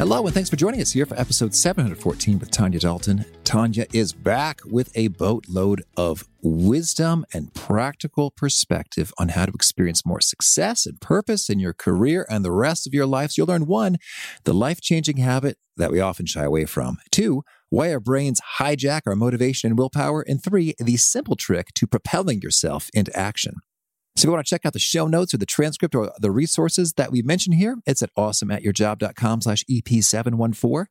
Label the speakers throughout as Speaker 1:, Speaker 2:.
Speaker 1: Hello, and thanks for joining us here for episode 714 with Tanya Dalton. Tanya is back with a boatload of wisdom and practical perspective on how to experience more success and purpose in your career and the rest of your life. So you'll learn one, the life changing habit that we often shy away from, two, why our brains hijack our motivation and willpower, and three, the simple trick to propelling yourself into action. So if you want to check out the show notes or the transcript or the resources that we mentioned here, it's at awesomeatyourjob.com slash EP714.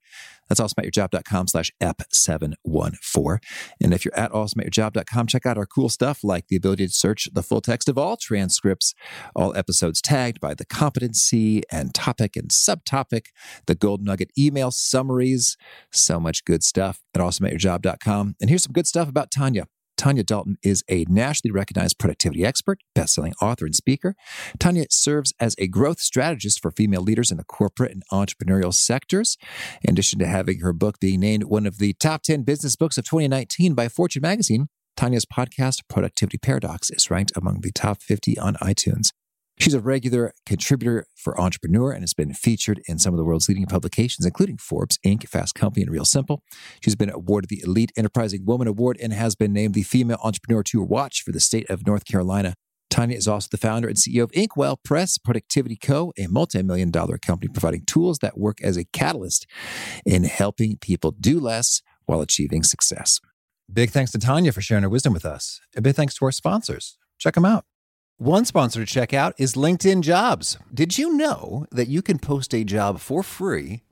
Speaker 1: That's awesomeatyourjob.com slash EP714. And if you're at awesomeatyourjob.com, check out our cool stuff like the ability to search the full text of all transcripts, all episodes tagged by the competency and topic and subtopic, the gold nugget email summaries, so much good stuff at awesomeatyourjob.com. And here's some good stuff about Tanya. Tanya Dalton is a nationally recognized productivity expert, best-selling author, and speaker. Tanya serves as a growth strategist for female leaders in the corporate and entrepreneurial sectors. In addition to having her book being named one of the top 10 business books of 2019 by Fortune magazine, Tanya's podcast, Productivity Paradox, is ranked among the top 50 on iTunes. She's a regular contributor for Entrepreneur and has been featured in some of the world's leading publications, including Forbes, Inc., Fast Company, and Real Simple. She's been awarded the Elite Enterprising Woman Award and has been named the Female Entrepreneur to Watch for the state of North Carolina. Tanya is also the founder and CEO of Inkwell Press Productivity Co., a multi million dollar company providing tools that work as a catalyst in helping people do less while achieving success. Big thanks to Tanya for sharing her wisdom with us. A big thanks to our sponsors. Check them out. One sponsor to check out is LinkedIn Jobs. Did you know that you can post a job for free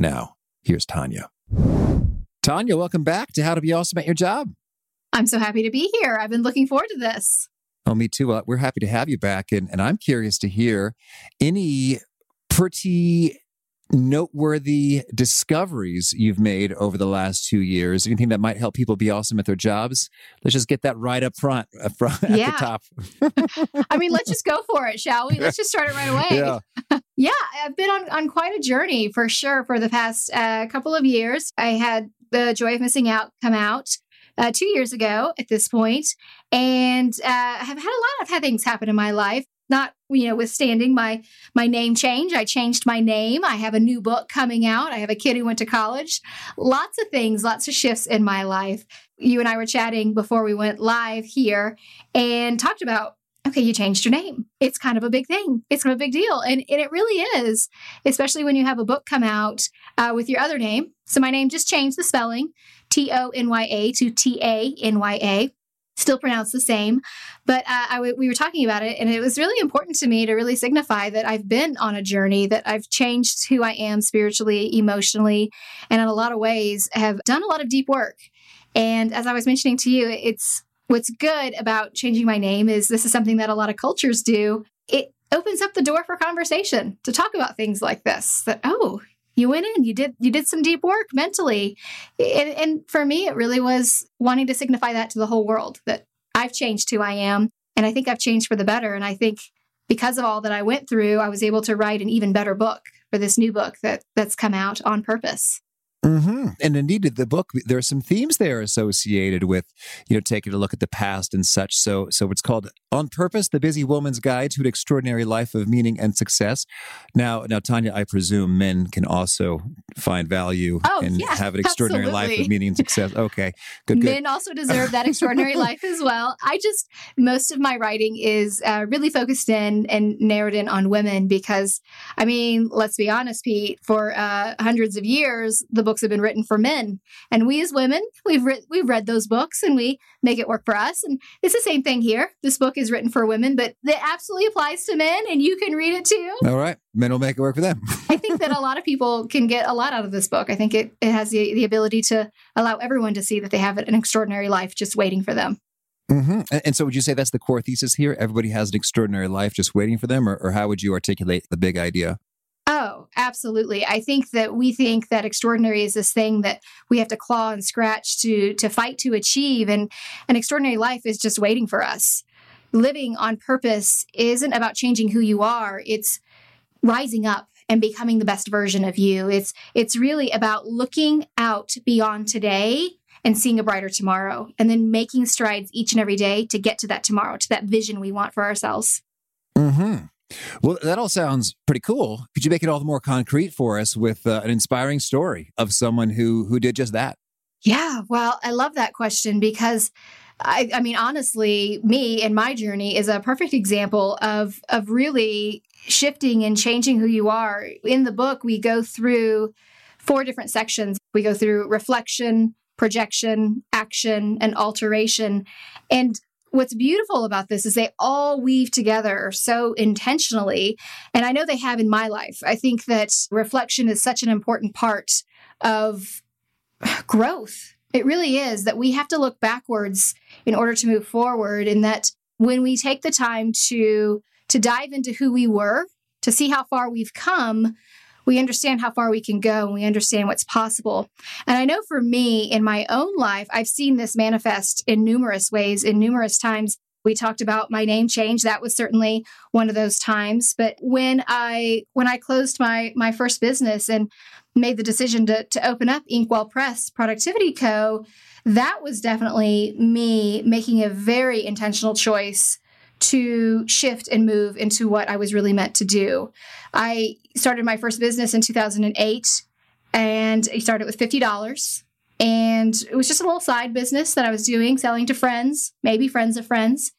Speaker 1: Now, here's Tanya. Tanya, welcome back to How to Be Awesome at Your Job.
Speaker 2: I'm so happy to be here. I've been looking forward to this.
Speaker 1: Oh, me too. Uh, we're happy to have you back. And, and I'm curious to hear any pretty noteworthy discoveries you've made over the last two years? Anything that might help people be awesome at their jobs? Let's just get that right up front, up front at
Speaker 2: Yeah.
Speaker 1: the top.
Speaker 2: I mean, let's just go for it, shall we? Let's just start it right away.
Speaker 1: Yeah.
Speaker 2: Yeah, I've been on, on quite a journey for sure for the past uh, couple of years. I had The Joy of Missing Out come out uh, two years ago at this point, and uh, have had a lot of things happen in my life. Not you know, withstanding my my name change. I changed my name. I have a new book coming out. I have a kid who went to college. Lots of things, lots of shifts in my life. You and I were chatting before we went live here and talked about okay, you changed your name. It's kind of a big thing. It's kind of a big deal. And, and it really is, especially when you have a book come out uh, with your other name. So my name just changed the spelling T O N Y A to T A N Y A. Still pronounced the same. But uh, we were talking about it, and it was really important to me to really signify that I've been on a journey, that I've changed who I am spiritually, emotionally, and in a lot of ways have done a lot of deep work. And as I was mentioning to you, it's what's good about changing my name is this is something that a lot of cultures do. It opens up the door for conversation to talk about things like this. That oh, you went in, you did you did some deep work mentally, and, and for me, it really was wanting to signify that to the whole world that I've changed who I am, and I think I've changed for the better. And I think because of all that I went through, I was able to write an even better book for this new book that that's come out on purpose.
Speaker 1: Mm-hmm. And indeed, the book there are some themes there associated with you know taking a look at the past and such. So, so it's called "On Purpose: The Busy Woman's Guide to an Extraordinary Life of Meaning and Success." Now, now, Tanya, I presume men can also find value
Speaker 2: oh,
Speaker 1: and
Speaker 2: yeah,
Speaker 1: have an extraordinary
Speaker 2: absolutely.
Speaker 1: life of meaning and success. Okay, good, good.
Speaker 2: Men also deserve that extraordinary life as well. I just most of my writing is uh, really focused in and narrowed in on women because, I mean, let's be honest, Pete. For uh, hundreds of years, the books have been written for men, and we as women, we've re- we've read those books and we make it work for us. And it's the same thing here. This book is written for women, but it absolutely applies to men, and you can read it too.
Speaker 1: All right, men will make it work for them.
Speaker 2: I think that a lot of people can get a lot out of this book. I think it, it has the, the ability to allow everyone to see that they have an extraordinary life just waiting for them.
Speaker 1: Mm-hmm. And, so, would you say that's the core thesis here? Everybody has an extraordinary life just waiting for them, or, or how would you articulate the big idea?
Speaker 2: Oh, absolutely. I think that we think that extraordinary is this thing that we have to claw and scratch to to fight to achieve and an extraordinary life is just waiting for us. Living on purpose isn't about changing who you are. It's rising up and becoming the best version of you. It's it's really about looking out beyond today and seeing a brighter tomorrow and then making strides each and every day to get to that tomorrow, to that vision we want for ourselves.
Speaker 1: Mm-hmm. Well, that all sounds pretty cool. Could you make it all the more concrete for us with uh, an inspiring story of someone who who did just that?
Speaker 2: Yeah, well, I love that question because I, I mean, honestly, me and my journey is a perfect example of of really shifting and changing who you are. In the book, we go through four different sections. We go through reflection, projection, action, and alteration. And what's beautiful about this is they all weave together so intentionally. And I know they have in my life. I think that reflection is such an important part of growth. It really is that we have to look backwards in order to move forward. And that when we take the time to to dive into who we were, to see how far we've come, we understand how far we can go and we understand what's possible. And I know for me in my own life, I've seen this manifest in numerous ways, in numerous times. We talked about my name change. That was certainly one of those times. But when I when I closed my my first business and made the decision to, to open up Inkwell Press Productivity Co., that was definitely me making a very intentional choice to shift and move into what I was really meant to do. I started my first business in 2008 and I started with $50. And it was just a little side business that I was doing, selling to friends, maybe friends of friends.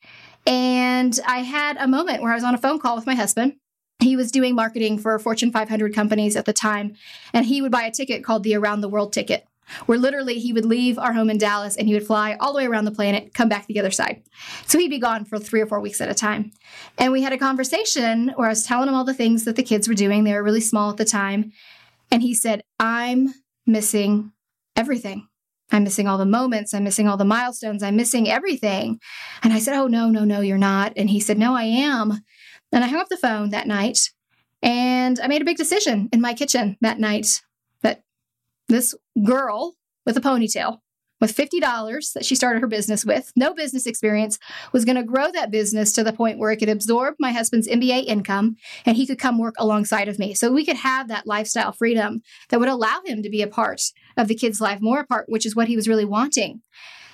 Speaker 2: And I had a moment where I was on a phone call with my husband. He was doing marketing for Fortune 500 companies at the time, and he would buy a ticket called the Around the World ticket where literally he would leave our home in Dallas and he would fly all the way around the planet, come back the other side. So he'd be gone for three or four weeks at a time. And we had a conversation where I was telling him all the things that the kids were doing. They were really small at the time. And he said, I'm missing everything. I'm missing all the moments. I'm missing all the milestones. I'm missing everything. And I said, Oh, no, no, no, you're not. And he said, No, I am. And I hung up the phone that night and I made a big decision in my kitchen that night this girl with a ponytail with $50 that she started her business with, no business experience, was going to grow that business to the point where it could absorb my husband's MBA income and he could come work alongside of me. So we could have that lifestyle freedom that would allow him to be a part of the kid's life, more a part, which is what he was really wanting.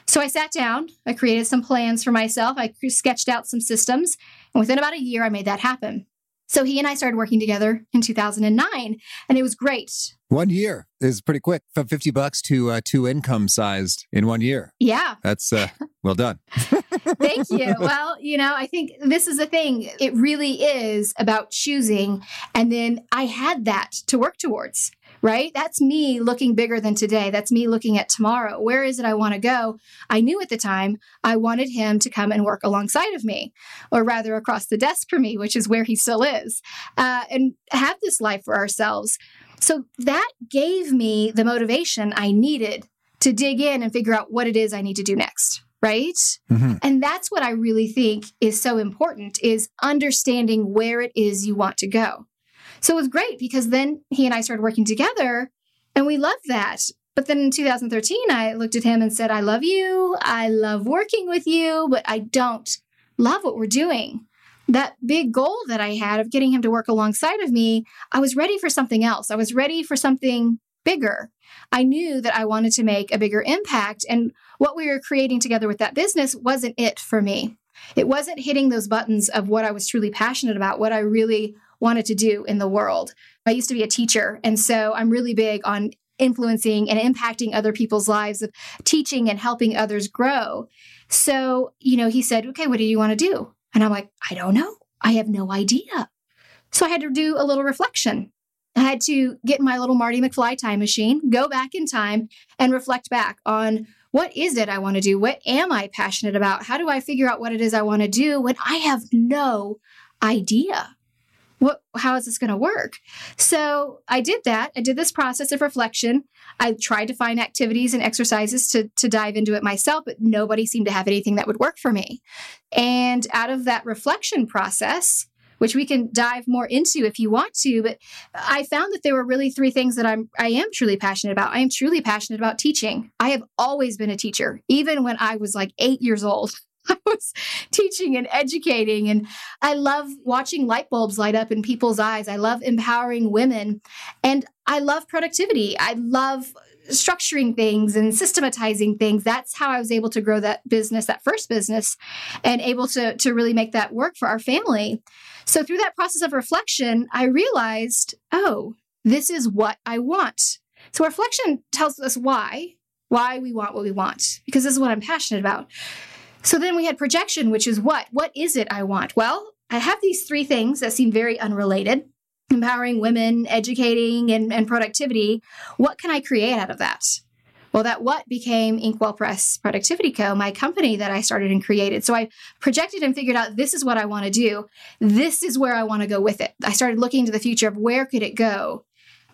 Speaker 2: So I sat down, I created some plans for myself, I sketched out some systems, and within about a year, I made that happen. So he and I started working together in 2009, and it was great.
Speaker 1: One year is pretty quick from 50 bucks to uh, two income sized in one year.
Speaker 2: Yeah.
Speaker 1: That's uh, well done.
Speaker 2: Thank you. Well, you know, I think this is the thing. It really is about choosing. And then I had that to work towards right? That's me looking bigger than today. That's me looking at tomorrow. Where is it I want to go? I knew at the time I wanted him to come and work alongside of me, or rather across the desk from me, which is where he still is, uh, and have this life for ourselves. So that gave me the motivation I needed to dig in and figure out what it is I need to do next right mm-hmm. and that's what i really think is so important is understanding where it is you want to go so it was great because then he and I started working together and we loved that. But then in 2013, I looked at him and said, I love you. I love working with you, but I don't love what we're doing. That big goal that I had of getting him to work alongside of me, I was ready for something else. I was ready for something bigger. I knew that I wanted to make a bigger impact. And what we were creating together with that business wasn't it for me. It wasn't hitting those buttons of what I was truly passionate about, what I really wanted to do in the world. I used to be a teacher, and so I'm really big on influencing and impacting other people's lives of teaching and helping others grow. So, you know, he said, "Okay, what do you want to do?" And I'm like, "I don't know. I have no idea." So I had to do a little reflection. I had to get my little Marty McFly time machine, go back in time and reflect back on what is it I want to do? What am I passionate about? How do I figure out what it is I want to do when I have no idea? What how is this going to work? So, I did that. I did this process of reflection. I tried to find activities and exercises to to dive into it myself, but nobody seemed to have anything that would work for me. And out of that reflection process, which we can dive more into if you want to. But I found that there were really three things that I'm I am truly passionate about. I am truly passionate about teaching. I have always been a teacher, even when I was like eight years old. I was teaching and educating, and I love watching light bulbs light up in people's eyes. I love empowering women, and I love productivity. I love structuring things and systematizing things. That's how I was able to grow that business, that first business, and able to, to really make that work for our family. So through that process of reflection, I realized, oh, this is what I want. So reflection tells us why, why we want what we want, because this is what I'm passionate about. So then we had projection, which is what? What is it I want? Well, I have these three things that seem very unrelated empowering women, educating, and, and productivity. What can I create out of that? Well, that what became Inkwell Press Productivity Co., my company that I started and created. So I projected and figured out this is what I want to do. This is where I want to go with it. I started looking into the future of where could it go.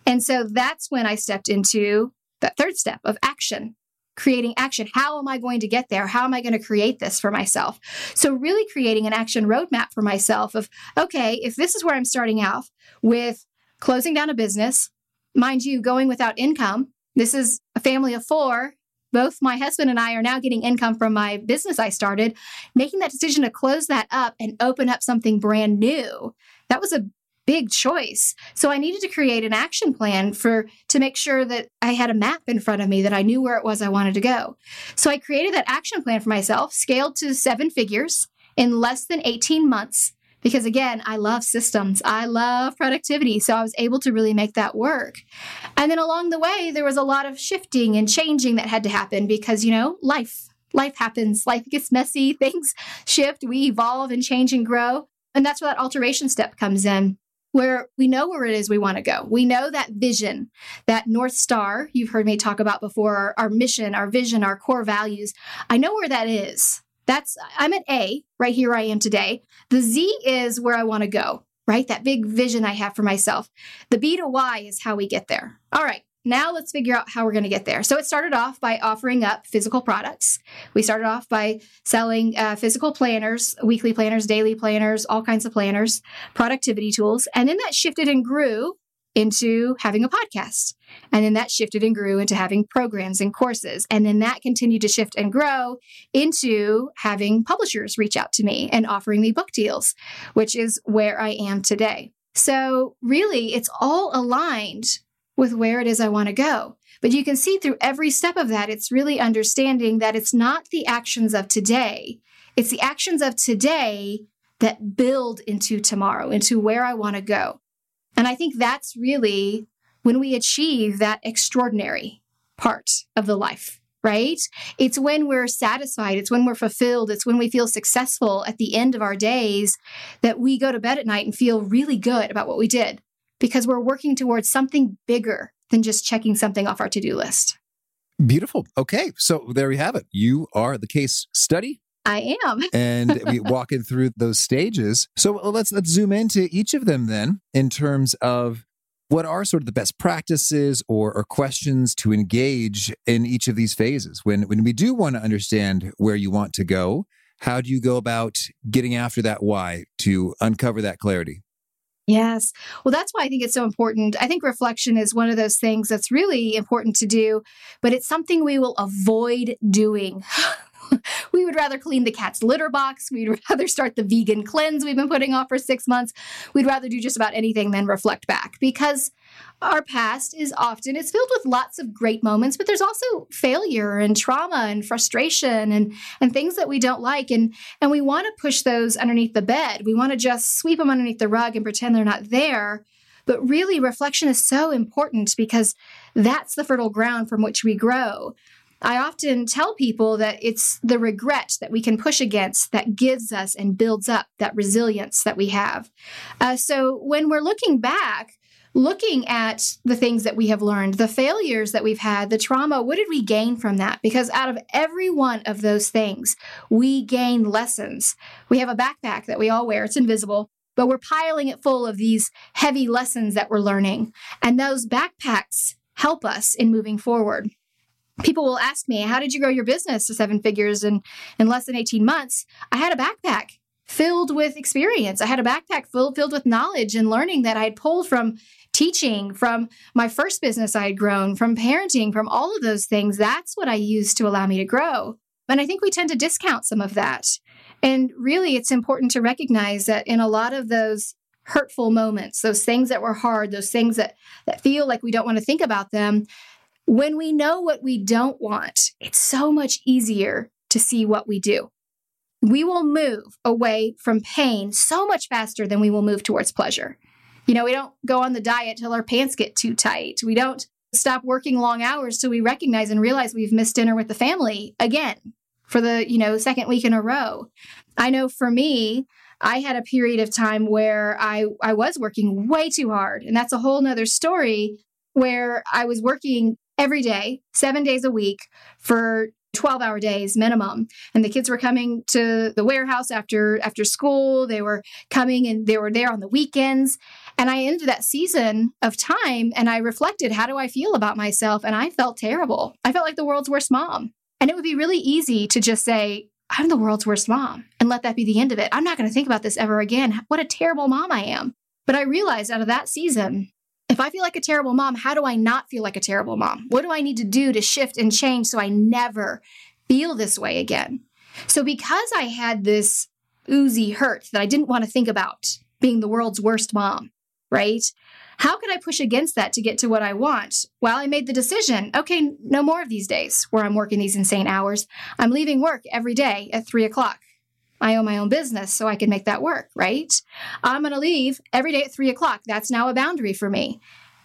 Speaker 2: And so that's when I stepped into that third step of action, creating action. How am I going to get there? How am I going to create this for myself? So really creating an action roadmap for myself of, okay, if this is where I'm starting out with closing down a business, mind you, going without income, this is a family of four. Both my husband and I are now getting income from my business I started. Making that decision to close that up and open up something brand new, that was a big choice. So I needed to create an action plan for to make sure that I had a map in front of me that I knew where it was I wanted to go. So I created that action plan for myself, scaled to seven figures in less than 18 months because again, I love systems. I love productivity. So I was able to really make that work. And then along the way, there was a lot of shifting and changing that had to happen because, you know, life, life happens, life gets messy, things shift, we evolve and change and grow. And that's where that alteration step comes in where we know where it is we want to go. We know that vision, that North Star you've heard me talk about before, our, our, mission, our vision, our core values. I know where that is. That's, I'm at A, right here I am today. The Z is where I want to go, right? That big vision I have for myself. The B to Y is how we get there. All right. Now let's figure out how we're going to get there. So it started off by offering up physical products. We started off by selling uh, physical planners, weekly planners, daily planners, all kinds of planners, productivity tools. And then that shifted and grew into having a podcast. And then that shifted and grew into having programs and courses. And then that continued to shift and grow into having publishers reach out to me and offering me book deals, which is where I am today. So, really, it's all aligned with where it is I want to go. But you can see through every step of that, it's really understanding that it's not the actions of today, it's the actions of today that build into tomorrow, into where I want to go. And I think that's really when we achieve that extraordinary part of the life, right? It's when we're satisfied, it's when we're fulfilled, it's when we feel successful at the end of our days that we go to bed at night and feel really good about what we did because we're working towards something bigger than just checking something off our to do list.
Speaker 1: Beautiful. Okay. So there we have it. You are the case study
Speaker 2: I am.
Speaker 1: and we walking through those stages. So let's let's zoom into each of them then in terms of what are sort of the best practices or, or questions to engage in each of these phases when when we do want to understand where you want to go how do you go about getting after that why to uncover that clarity
Speaker 2: Yes. Well, that's why I think it's so important. I think reflection is one of those things that's really important to do, but it's something we will avoid doing. we would rather clean the cat's litter box. We'd rather start the vegan cleanse we've been putting off for six months. We'd rather do just about anything than reflect back because our past is often it's filled with lots of great moments but there's also failure and trauma and frustration and and things that we don't like and and we want to push those underneath the bed we want to just sweep them underneath the rug and pretend they're not there but really reflection is so important because that's the fertile ground from which we grow I often tell people that it's the regret that we can push against that gives us and builds up that resilience that we have. Uh, so when we're looking back, looking at the things that we have learned, the failures that we've had, the trauma, what did we gain from that? Because out of every one of those things, we gain lessons. We have a backpack that we all wear, it's invisible, but we're piling it full of these heavy lessons that we're learning. And those backpacks help us in moving forward. People will ask me, How did you grow your business to seven figures in, in less than 18 months? I had a backpack filled with experience. I had a backpack full, filled with knowledge and learning that I had pulled from teaching, from my first business I had grown, from parenting, from all of those things. That's what I used to allow me to grow. And I think we tend to discount some of that. And really, it's important to recognize that in a lot of those hurtful moments, those things that were hard, those things that, that feel like we don't want to think about them, when we know what we don't want, it's so much easier to see what we do. We will move away from pain so much faster than we will move towards pleasure. You know, we don't go on the diet till our pants get too tight. We don't stop working long hours till we recognize and realize we've missed dinner with the family again for the, you know, second week in a row. I know for me, I had a period of time where I, I was working way too hard. And that's a whole nother story where I was working every day, seven days a week for 12 hour days minimum. And the kids were coming to the warehouse after after school. They were coming and they were there on the weekends. And i ended that season of time and i reflected how do i feel about myself? And i felt terrible. I felt like the world's worst mom. And it would be really easy to just say i'm the world's worst mom and let that be the end of it. I'm not going to think about this ever again. What a terrible mom i am. But i realized out of that season if I feel like a terrible mom, how do I not feel like a terrible mom? What do I need to do to shift and change so I never feel this way again? So, because I had this oozy hurt that I didn't want to think about being the world's worst mom, right? How could I push against that to get to what I want? Well, I made the decision okay, no more of these days where I'm working these insane hours. I'm leaving work every day at three o'clock. I own my own business, so I can make that work, right? I'm going to leave every day at three o'clock. That's now a boundary for me.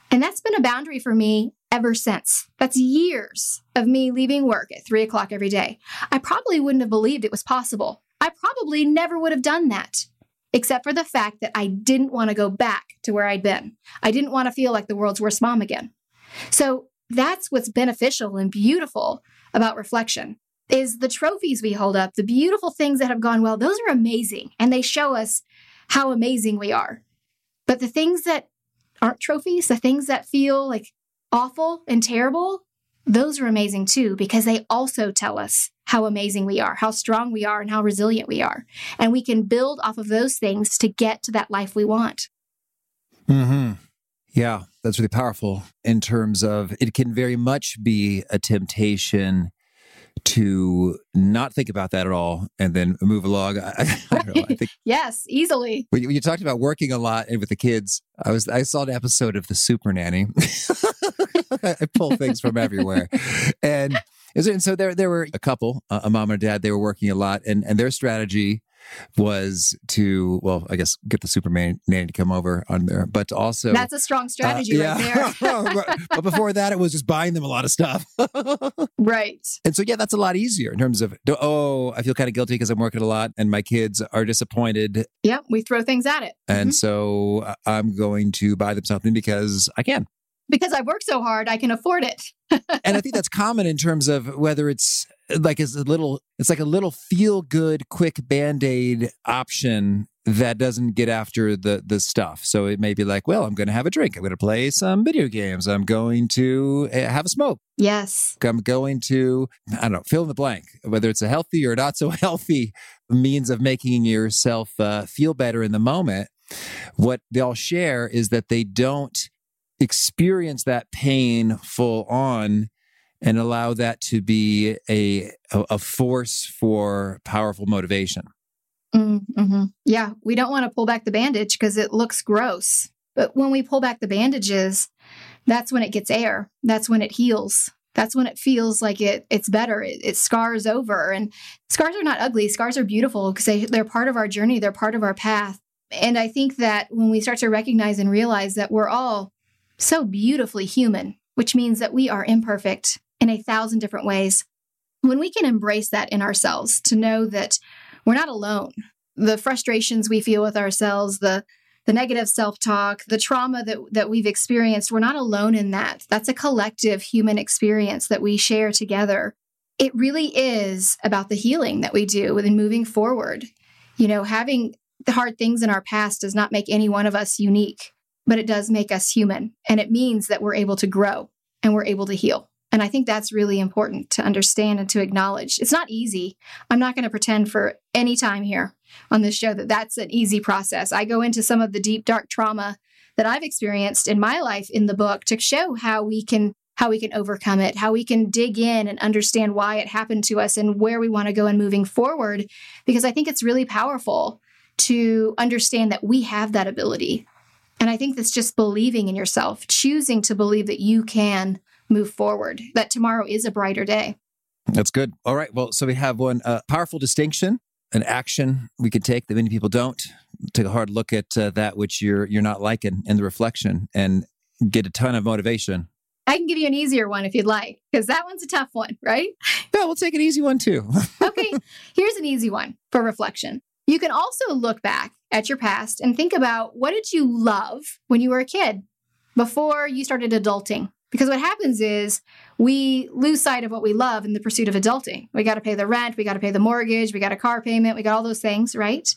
Speaker 2: And that's been a boundary for me ever since. That's years of me leaving work at three o'clock every day. I probably wouldn't have believed it was possible. I probably never would have done that, except for the fact that I didn't want to go back to where I'd been. I didn't want to feel like the world's worst mom again. So that's what's beneficial and beautiful about reflection is the trophies we hold up, the beautiful things that have gone well, those are amazing and they show us how amazing we are. But the things that aren't trophies, the things that feel like awful and terrible, those are amazing too because they also tell us how amazing we are, how strong we are, and how resilient we are. And we can build off of those things to get to that life we want.
Speaker 1: Hmm. Yeah, that's really powerful in terms of it can very much be a temptation to not think about that at all and then move along. I, I know, I
Speaker 2: think yes, easily.
Speaker 1: When you, when you, talked about working a lot and with the kids, I was I saw an episode of The Super Nanny. I pull things from everywhere, and. And so there, there were a couple, a mom and a dad. They were working a lot, and and their strategy was to, well, I guess get the Superman nanny to come over on there, but also
Speaker 2: that's a strong uh, strategy uh, yeah. right
Speaker 1: there. but before that, it was just buying them a lot of stuff.
Speaker 2: right.
Speaker 1: And so, yeah, that's a lot easier in terms of, oh, I feel kind of guilty because I'm working a lot and my kids are disappointed.
Speaker 2: Yeah, we throw things at it.
Speaker 1: And mm-hmm. so uh, I'm going to buy them something because I can
Speaker 2: because I've worked so hard, I can afford it.
Speaker 1: and I think that's common in terms of whether it's like it's a little, it's like a little feel good, quick band aid option that doesn't get after the the stuff. So it may be like, well, I'm going to have a drink. I'm going to play some video games. I'm going to eh, have a smoke.
Speaker 2: Yes.
Speaker 1: I'm going to, I don't know, fill in the blank, whether it's a healthy or not so healthy means of making yourself uh, feel better in the moment. What they all share is that they don't experience that pain full on and allow that to be a, a force for powerful motivation.
Speaker 2: Mm-hmm. Yeah, we don't want to pull back the bandage because it looks gross. But when we pull back the bandages, that's when it gets air. That's when it heals. That's when it feels like it it's better. It, it scars over. And scars are not ugly. Scars are beautiful because they, they're part of our journey. They're part of our path. And I think that when we start to recognize and realize that we're all so beautifully human, which means that we are imperfect in a thousand different ways, when we can embrace that in ourselves, to know that we're not alone, the frustrations we feel with ourselves, the the negative self-talk, the trauma that that we've experienced, we're not alone in that. That's a collective human experience that we share together. It really is about the healing that we do and moving forward. You know, having the hard things in our past does not make any one of us unique, but it does make us human. And it means that we're able to grow and we're able to heal. And I think that's really important to understand and to acknowledge. It's not easy. I'm not going to pretend for any time here on this show that that's an easy process. I go into some of the deep, dark trauma that I've experienced in my life in the book to show how we can how we can overcome it, how we can dig in and understand why it happened to us and where we want to go and moving forward because I think it's really powerful to understand that we have that ability. And I think that's just believing in yourself, choosing to believe that you can move forward, that tomorrow is a brighter day.
Speaker 1: That's good. All right. Well, so we have one uh, powerful distinction, an action we could take that many people don't. Take a hard look at uh, that which you're you're not liking in the reflection, and get a ton of motivation.
Speaker 2: I can give you an easier one if you'd like, because that one's a tough one, right?
Speaker 1: Yeah, we'll take an easy one too.
Speaker 2: okay, here's an easy one for reflection. You can also look back at your past and think about what did you love when you were a kid before you started adulting? Because what happens is we lose sight of what we love in the pursuit of adulting. We got to pay the rent, we got to pay the mortgage, we got a car payment, we got all those things, right?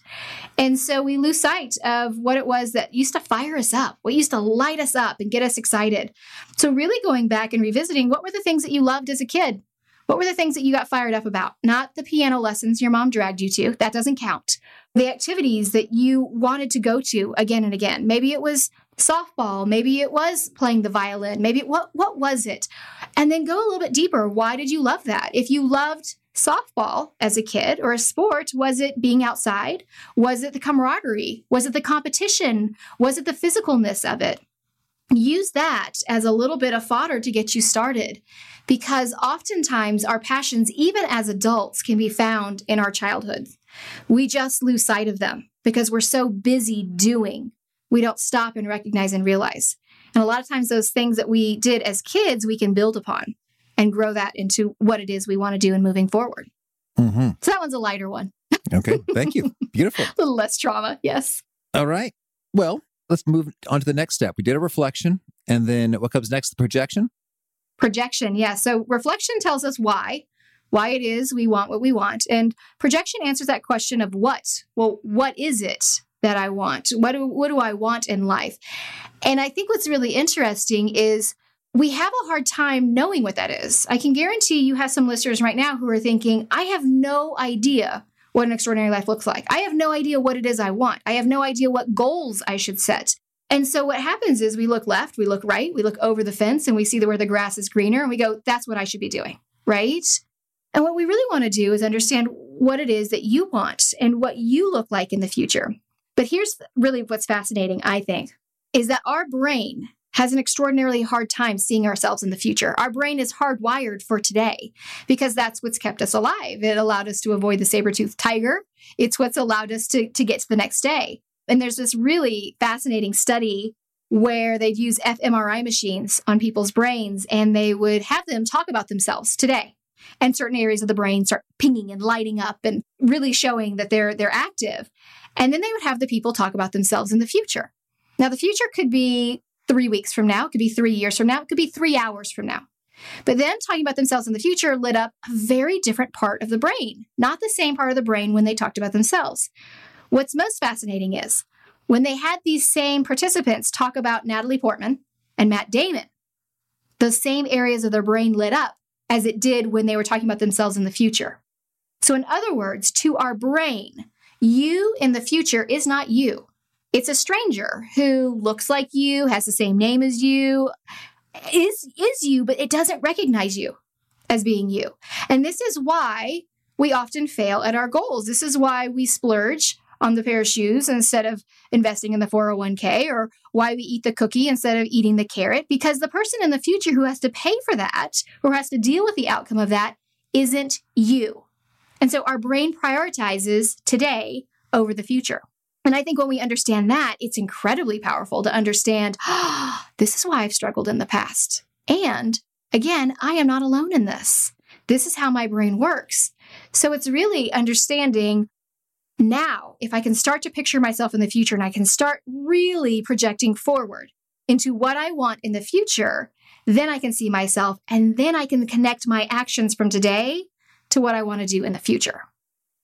Speaker 2: And so we lose sight of what it was that used to fire us up, what used to light us up and get us excited. So, really going back and revisiting what were the things that you loved as a kid? What were the things that you got fired up about? Not the piano lessons your mom dragged you to. That doesn't count. The activities that you wanted to go to again and again. Maybe it was softball, maybe it was playing the violin, maybe what what was it? And then go a little bit deeper. Why did you love that? If you loved softball as a kid or a sport, was it being outside? Was it the camaraderie? Was it the competition? Was it the physicalness of it? use that as a little bit of fodder to get you started because oftentimes our passions, even as adults, can be found in our childhood. We just lose sight of them because we're so busy doing. We don't stop and recognize and realize. And a lot of times, those things that we did as kids, we can build upon and grow that into what it is we want to do in moving forward. Mm-hmm. So that one's a lighter one.
Speaker 1: okay. Thank you. Beautiful. a
Speaker 2: little less trauma. Yes.
Speaker 1: All right. Well, let's move on to the next step. We did a reflection, and then what comes next? The projection.
Speaker 2: Projection, yeah. So reflection tells us why, why it is we want what we want, and projection answers that question of what. Well, what is it that I want? What do, what do I want in life? And I think what's really interesting is we have a hard time knowing what that is. I can guarantee you have some listeners right now who are thinking, I have no idea what an extraordinary life looks like. I have no idea what it is I want. I have no idea what goals I should set. And so what happens is we look left, we look right, we look over the fence and we see where the grass is greener and we go, that's what I should be doing, right? And what we really want to do is understand what it is that you want and what you look like in the future. But here's really what's fascinating, I think, is that our brain has an extraordinarily hard time seeing ourselves in the future. Our brain is hardwired for today because that's what's kept us alive. It allowed us to avoid the saber-toothed tiger. It's what's allowed us to, to get to the next day. And there's this really fascinating study where they'd use fMRI machines on people's brains and they would have them talk about themselves today. And certain areas of the brain start pinging and lighting up and really showing that they're they're active. And then they would have the people talk about themselves in the future. Now the future could be three weeks from now, it could be three years from now, it could be three hours from now. But then talking about themselves in the future lit up a very different part of the brain, not the same part of the brain when they talked about themselves. What's most fascinating is when they had these same participants talk about Natalie Portman and Matt Damon, the same areas of their brain lit up as it did when they were talking about themselves in the future. So, in other words, to our brain, you in the future is not you. It's a stranger who looks like you, has the same name as you, is is you, but it doesn't recognize you. as being you. And this is why we often fail at our goals. This is why we splurge on the pair of shoes instead of investing in the 401k or why we eat the cookie instead of eating the carrot because the person in the future who has to pay for that or has to deal with the outcome of that isn't you. And so our brain prioritizes today over the future. And I think when we understand that, it's incredibly powerful to understand oh, this is why I've struggled in the past. And again, I am not alone in this. This is how my brain works. So it's really understanding now, if I can start to picture myself in the future and I can start really projecting forward into what I want in the future, then I can see myself and then I can connect my actions from today to what I want to do in the future.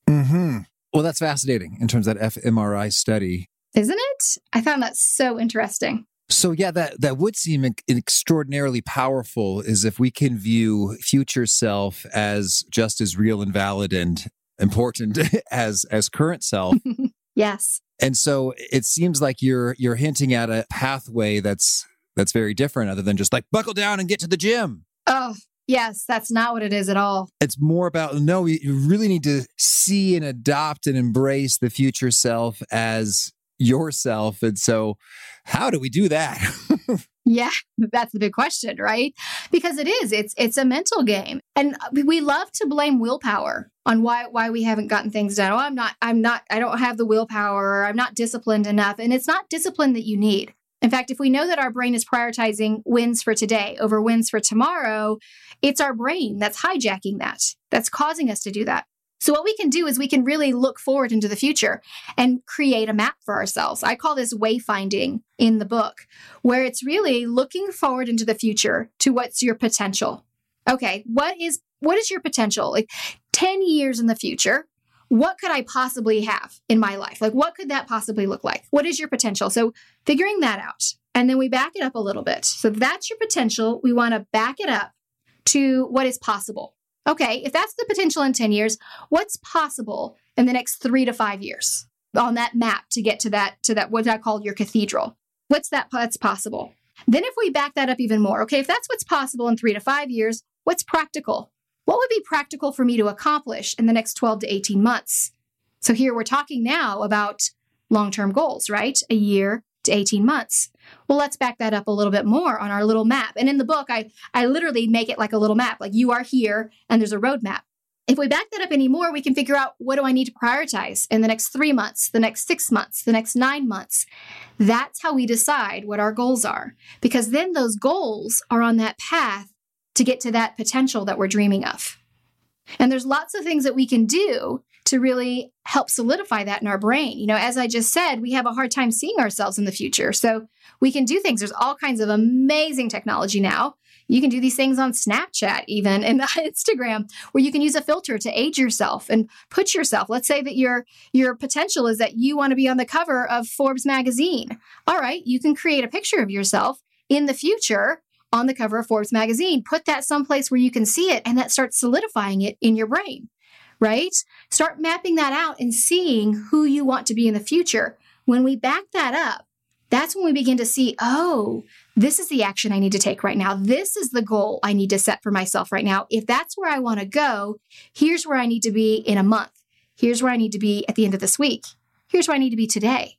Speaker 1: Mm-hmm. Well, that's fascinating in terms of that fMRI study.
Speaker 2: Isn't it? I found that so interesting.
Speaker 1: So yeah, that that would seem extraordinarily powerful. Is if we can view future self as just as real and valid and important as as current self.
Speaker 2: yes.
Speaker 1: And so it seems like you're you're hinting at a pathway that's that's very different, other than just like buckle down and get to the gym.
Speaker 2: Oh, Yes, that's not what it is at all.
Speaker 1: It's more about no, you really need to see and adopt and embrace the future self as yourself. And so, how do we do that?
Speaker 2: yeah, that's the big question, right? Because it is. It's it's a mental game. And we love to blame willpower on why why we haven't gotten things done. Oh, I'm not I'm not I don't have the willpower or I'm not disciplined enough. And it's not discipline that you need. In fact, if we know that our brain is prioritizing wins for today over wins for tomorrow, it's our brain that's hijacking that, that's causing us to do that. So, what we can do is we can really look forward into the future and create a map for ourselves. I call this wayfinding in the book, where it's really looking forward into the future to what's your potential. Okay, what is what is your potential? Like 10 years in the future, what could I possibly have in my life? Like, what could that possibly look like? What is your potential? So, figuring that out. And then we back it up a little bit. So, that's your potential. We want to back it up to what is possible. Okay, if that's the potential in 10 years, what's possible in the next three to five years on that map to get to that, to that, what I call your cathedral? What's that that's possible? Then, if we back that up even more, okay, if that's what's possible in three to five years, what's practical? What would be practical for me to accomplish in the next 12 to 18 months? So here we're talking now about long term goals, right? A year to 18 months. Well, let's back that up a little bit more on our little map. And in the book, I, I literally make it like a little map, like you are here and there's a roadmap. If we back that up anymore, we can figure out what do I need to prioritize in the next three months, the next six months, the next nine months. That's how we decide what our goals are, because then those goals are on that path to get to that potential that we're dreaming of. And there's lots of things that we can do to really help solidify that in our brain. You know, as I just said, we have a hard time seeing ourselves in the future. So we can do things. There's all kinds of amazing technology now. You can do these things on Snapchat, even and Instagram, where you can use a filter to age yourself and put yourself. Let's say that your your potential is that you want to be on the cover of Forbes magazine. All right, you can create a picture of yourself in the future on the cover of Forbes magazine. Put that someplace where you can see it and that starts solidifying it in your brain, right? Start mapping that out and seeing who you want to be in the future. When we back that up, that's when we begin to see, oh, this is the action I need to take right now. This is the goal I need to set for myself right now. If that's where I want to go, here's where I need to be in a month. Here's where I need to be at the end of this week. Here's where I need to be today.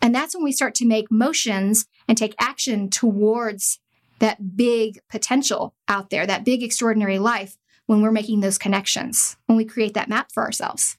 Speaker 2: And that's when we start to make motions and take action towards that big potential out there, that big extraordinary life when we're making those connections, when we create that map for ourselves.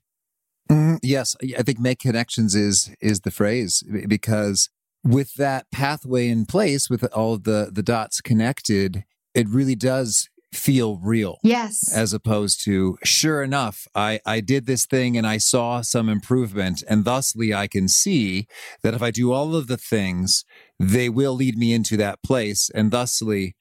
Speaker 1: Mm, yes, I think make connections is is the phrase because with that pathway in place with all the the dots connected, it really does feel real.
Speaker 2: Yes.
Speaker 1: As opposed to, sure enough, I, I did this thing and I saw some improvement. And thusly, I can see that if I do all of the things, they will lead me into that place. And thusly,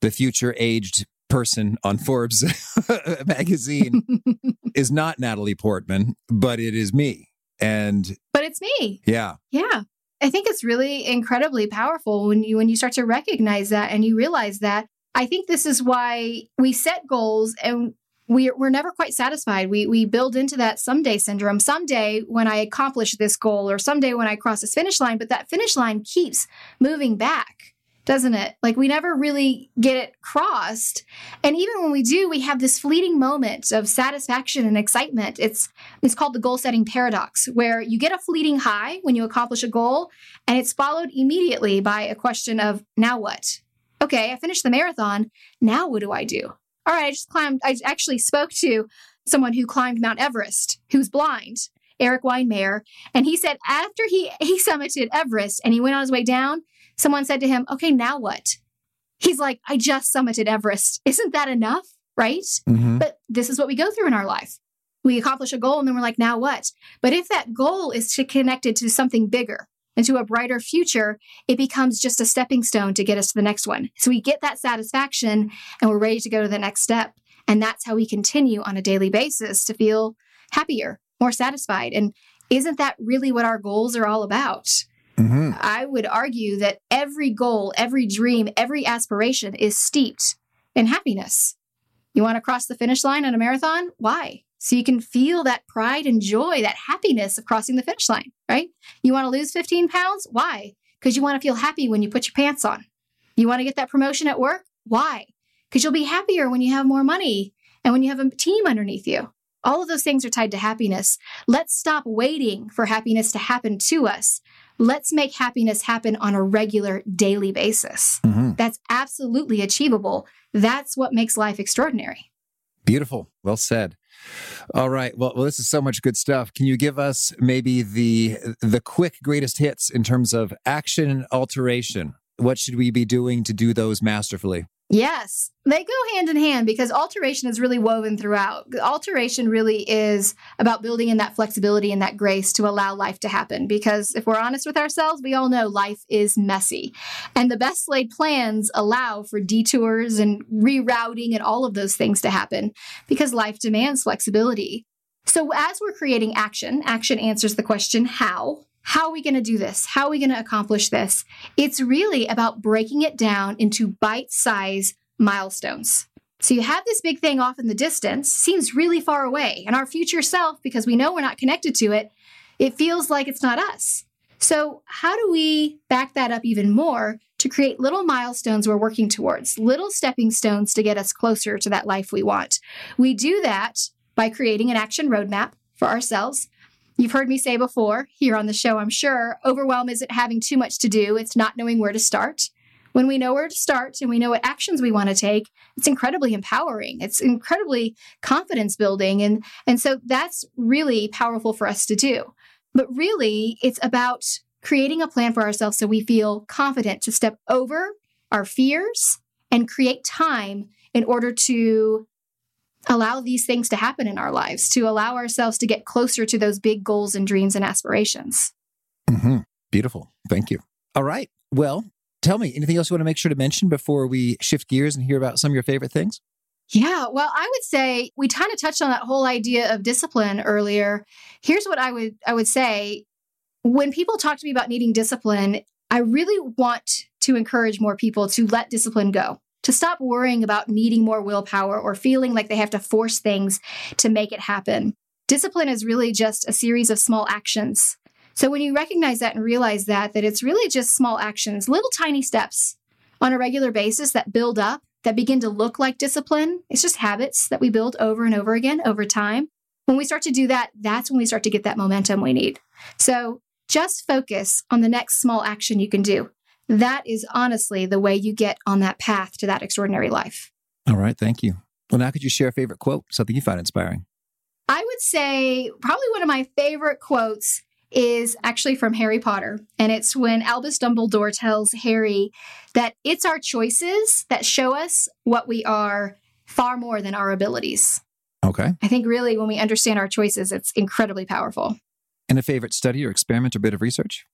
Speaker 1: the future aged person on Forbes magazine is not Natalie Portman, but it is me. And
Speaker 2: but it's me.
Speaker 1: Yeah.
Speaker 2: Yeah. I think it's really incredibly powerful when you when you start to recognize that and you realize that I think this is why we set goals and we, we're never quite satisfied. We, we build into that someday syndrome. Someday when I accomplish this goal, or someday when I cross this finish line, but that finish line keeps moving back doesn't it? Like we never really get it crossed. And even when we do, we have this fleeting moment of satisfaction and excitement. It's it's called the goal setting paradox, where you get a fleeting high when you accomplish a goal, and it's followed immediately by a question of now what? Okay, I finished the marathon. Now what do I do? All right, I just climbed. I actually spoke to someone who climbed Mount Everest who's blind. Erik Weihenmayer, and he said after he he summited Everest and he went on his way down, someone said to him, "Okay, now what?" He's like, "I just summited Everest. Isn't that enough?" Right?
Speaker 1: Mm-hmm.
Speaker 2: But this is what we go through in our life. We accomplish a goal and then we're like, now what? But if that goal is to connected to something bigger and to a brighter future, it becomes just a stepping stone to get us to the next one. So we get that satisfaction and we're ready to go to the next step. And that's how we continue on a daily basis to feel happier, more satisfied. And isn't that really what our goals are all about?
Speaker 1: Mm-hmm.
Speaker 2: I would argue that every goal, every dream, every aspiration is steeped in happiness. You want to cross the finish line on a marathon? Why? So you can feel that pride and joy, that happiness of crossing the finish line, right? You want to lose 15 pounds? Why? Because you want to feel happy when you put your pants on. You want to get that promotion at work? Why? Because you'll be happier when you have more money and when you have a team underneath you. All of those things are tied to happiness. Let's stop waiting for happiness to happen to us. Let's make happiness happen on a regular daily basis.
Speaker 1: Mm-hmm.
Speaker 2: That's absolutely achievable. That's what makes life extraordinary.
Speaker 1: Beautiful. Well said. All right. Well, well, this is so much good stuff. Can you give us maybe the the quick greatest hits in terms of action and alteration? What should we be doing to do those masterfully?
Speaker 2: Yes, they go hand in hand because alteration is really woven throughout. Alteration really is about building in that flexibility and that grace to allow life to happen. Because if we're honest with ourselves, we all know life is messy. And the best laid plans allow for detours and rerouting and all of those things to happen because life demands flexibility. So as we're creating action, action answers the question how. How are we going to do this? How are we going to accomplish this? It's really about breaking it down into bite size milestones. So you have this big thing off in the distance, seems really far away. And our future self, because we know we're not connected to it, it feels like it's not us. So, how do we back that up even more to create little milestones we're working towards, little stepping stones to get us closer to that life we want? We do that by creating an action roadmap for ourselves. You've heard me say before here on the show, I'm sure, overwhelm isn't having too much to do, it's not knowing where to start. When we know where to start and we know what actions we want to take, it's incredibly empowering. It's incredibly confidence building. And, and so that's really powerful for us to do. But really, it's about creating a plan for ourselves so we feel confident to step over our fears and create time in order to allow these things to happen in our lives, to allow ourselves to get closer to those big goals and dreams and aspirations.
Speaker 1: Mm-hmm. Beautiful. Thank you. All right. Well, tell me anything else you want to make sure to mention before we shift gears and hear about some of your favorite things?
Speaker 2: Yeah, well, I would say we kind of touched on that whole idea of discipline earlier. Here's what I would I would say when people talk to me about needing discipline, I really want to encourage more people to let discipline go. To stop worrying about needing more willpower or feeling like they have to force things to make it happen. Discipline is really just a series of small actions. So when you recognize that and realize that that it's really just small actions, little tiny steps on a regular basis that build up that begin to look like discipline. It's just habits that we build over and over again over time. When we start to do that, that's when we start to get that momentum we need. So just focus on the next small action you can do. That is honestly the way you get on that path to that extraordinary life.
Speaker 1: All right. Thank you. Well, now could you share a favorite quote, something you find inspiring?
Speaker 2: I would say probably one of my favorite quotes is actually from Harry Potter. And it's when Albus Dumbledore tells Harry that it's our choices that show us what we are far more than our abilities.
Speaker 1: Okay.
Speaker 2: I think really when we understand our choices, it's incredibly powerful.
Speaker 1: And a favorite study or experiment or bit of research?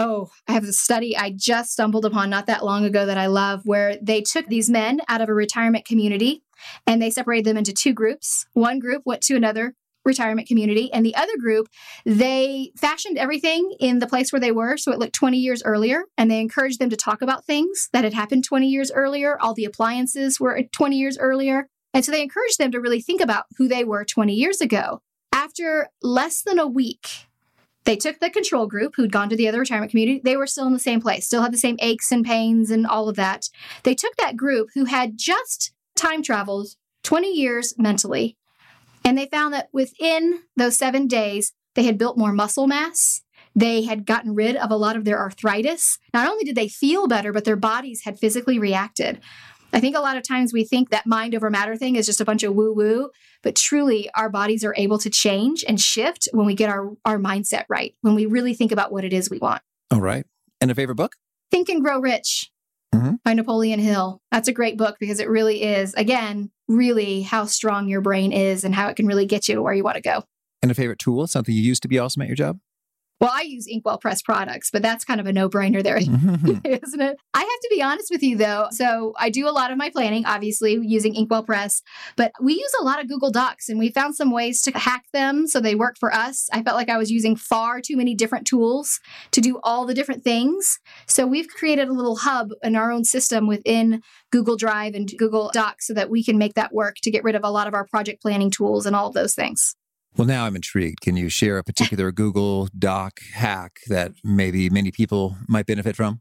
Speaker 2: Oh, I have a study I just stumbled upon not that long ago that I love where they took these men out of a retirement community and they separated them into two groups. One group went to another retirement community and the other group they fashioned everything in the place where they were so it looked 20 years earlier and they encouraged them to talk about things that had happened 20 years earlier all the appliances were 20 years earlier and so they encouraged them to really think about who they were 20 years ago after less than a week They took the control group who'd gone to the other retirement community. They were still in the same place, still had the same aches and pains and all of that. They took that group who had just time traveled 20 years mentally, and they found that within those seven days, they had built more muscle mass. They had gotten rid of a lot of their arthritis. Not only did they feel better, but their bodies had physically reacted. I think a lot of times we think that mind over matter thing is just a bunch of woo woo, but truly our bodies are able to change and shift when we get our, our mindset right, when we really think about what it is we want.
Speaker 1: All right. And a favorite book?
Speaker 2: Think and Grow Rich
Speaker 1: Mhm.
Speaker 2: by Napoleon Hill. That's a great book because it really is, again, really how strong your brain is and how it can really get you to where you want to go.
Speaker 1: And a favorite tool? Something you used to be awesome at your job?
Speaker 2: Well, I use Inkwell Press products, but that's kind of a no brainer there.
Speaker 1: Mhm.
Speaker 2: isn't it? I have to be honest with you though. So I do a lot of my planning, obviously using Inkwell Press, but we use a lot of Google Docs and we found some ways to hack them so they work for us. I felt like I was using far too many different tools to do all the different things. So we've created a little hub in our own system within Google Drive and Google Docs so that we can make that work to get rid of a lot of our project planning tools and all of those things.
Speaker 1: Well, now I'm intrigued. Can you share a particular Google Doc hack that maybe many people might benefit from?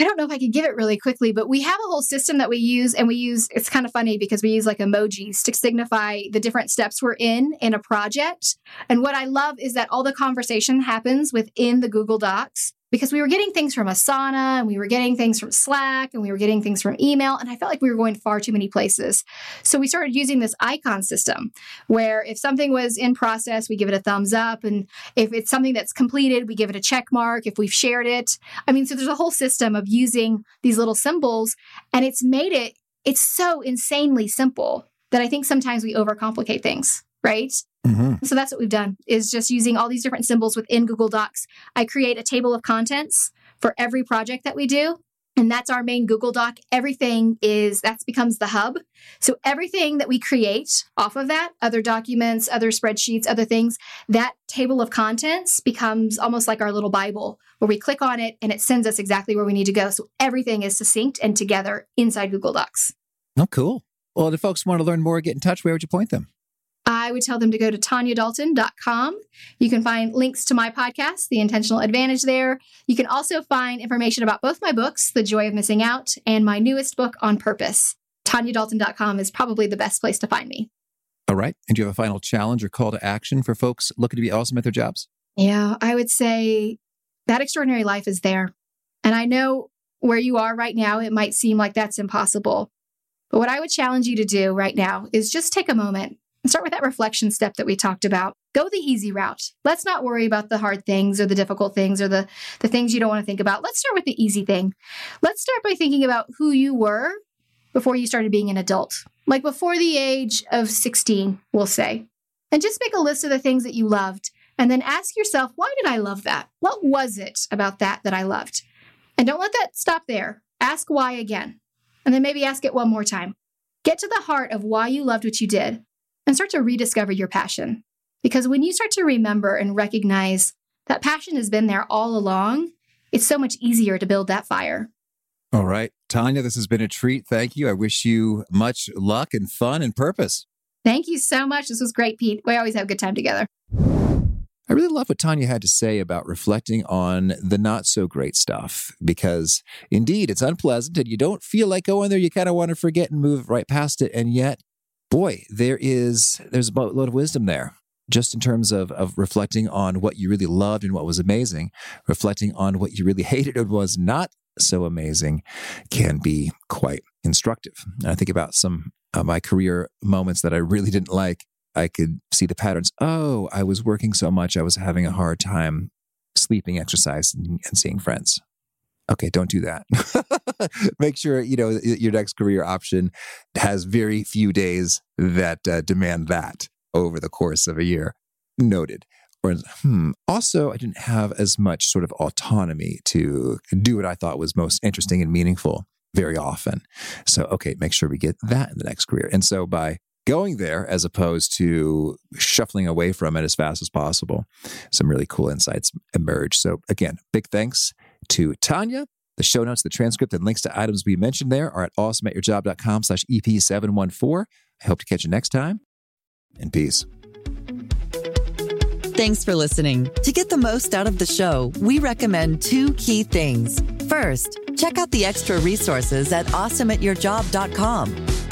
Speaker 2: I don't know if I could give it really quickly, but we have a whole system that we use, and we use it's kind of funny because we use like emojis to signify the different steps we're in in a project. And what I love is that all the conversation happens within the Google Docs because we were getting things from Asana and we were getting things from Slack and we were getting things from email. And I felt like we were going far too many places. So we started using this icon system where if something was in process, we give it a thumbs up. And if it's something that's completed, we give it a check mark if we've shared it. I mean, so there's a whole system of using these little symbols, and it's made it, it's so insanely simple that I think sometimes we overcomplicate things, right?
Speaker 1: Mm-hmm.
Speaker 2: So that's what we've done is just using all these different symbols within Google Docs. I create a table of contents for every project that we do. And that's our main Google Doc. Everything is that becomes the hub. So everything that we create off of that, other documents, other spreadsheets, other things, that table of contents becomes almost like our little Bible where we click on it and it sends us exactly where we need to go. So everything is succinct and together inside Google Docs.
Speaker 1: Oh, cool. Well, if folks want to learn more, get in touch, where would you point them?
Speaker 2: I would tell them to go to tanyadalton.com. You can find links to my podcast, The Intentional Advantage, there. You can also find information about both my books, The Joy of Missing Out, and my newest book, On Purpose. tanyadalton.com is probably the best place to find me.
Speaker 1: All right. And do you have a final challenge or call to action for folks looking to be awesome at their jobs?
Speaker 2: Yeah, I would say that extraordinary life is there. And I know where you are right now, it might seem like that's impossible. But what I would challenge you to do right now is just take a moment start with that reflection step that we talked about. Go the easy route. Let's not worry about the hard things or the difficult things or the, the things you don't want to think about. Let's start with the easy thing. Let's start by thinking about who you were before you started being an adult, like before the age of 16, we'll say. And just make a list of the things that you loved and then ask yourself, why did I love that? What was it about that that I loved? And don't let that stop there. Ask why again. And then maybe ask it one more time. Get to the heart of why you loved what you did and start to rediscover your passion. Because when you start to remember and recognize that passion has been there all along, it's so much easier to build that fire.
Speaker 1: All right. Tanya, this has been a treat. Thank you. I wish you much luck and fun and purpose.
Speaker 2: Thank you so much. This was great, Pete. We always have a good time together.
Speaker 1: I really love what Tanya had to say about reflecting on the not so great stuff because indeed it's unpleasant and you don't feel like going there. You kind of want to forget and move right past it. And yet, boy, there is there's a load of wisdom there. Just in terms of, of reflecting on what you really loved and what was amazing, reflecting on what you really hated and was not so amazing can be quite instructive. And I think about some of my career moments that I really didn't like I could see the patterns. Oh, I was working so much, I was having a hard time sleeping, exercise, and seeing friends. Okay, don't do that. Make sure you know your next career option has very few days that uh, demand that over the course of a year. Noted. Or, hmm, also, I didn't have as much sort of autonomy to do what I thought was most interesting and meaningful very often. So, okay, make sure we get that in the next career. And so, by going there as opposed to shuffling away from it as fast as possible. Some really cool insights emerge. So, again, big thanks to Tanya. The show notes, the transcript, and links to items we mentioned there are at awesomeatyourjob.com slash EP714. I hope to catch you next time, and peace.
Speaker 3: Thanks for listening. To get the most out of the show, we recommend two key things. First, check out the extra resources at awesomeatyourjob.com.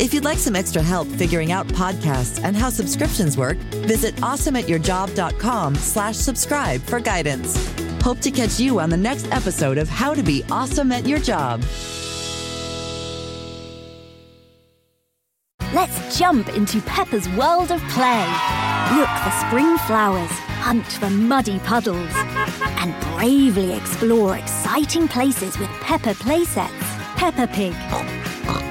Speaker 3: If you'd like some extra help figuring out podcasts and how subscriptions work, visit awesomeatyourjob.com slash subscribe for guidance. Hope to catch you on the next episode of How to Be Awesome at Your Job.
Speaker 4: Let's jump into Peppa's world of play. Look for spring flowers, hunt for muddy puddles, and bravely explore exciting places with Peppa playsets. Peppa Pig,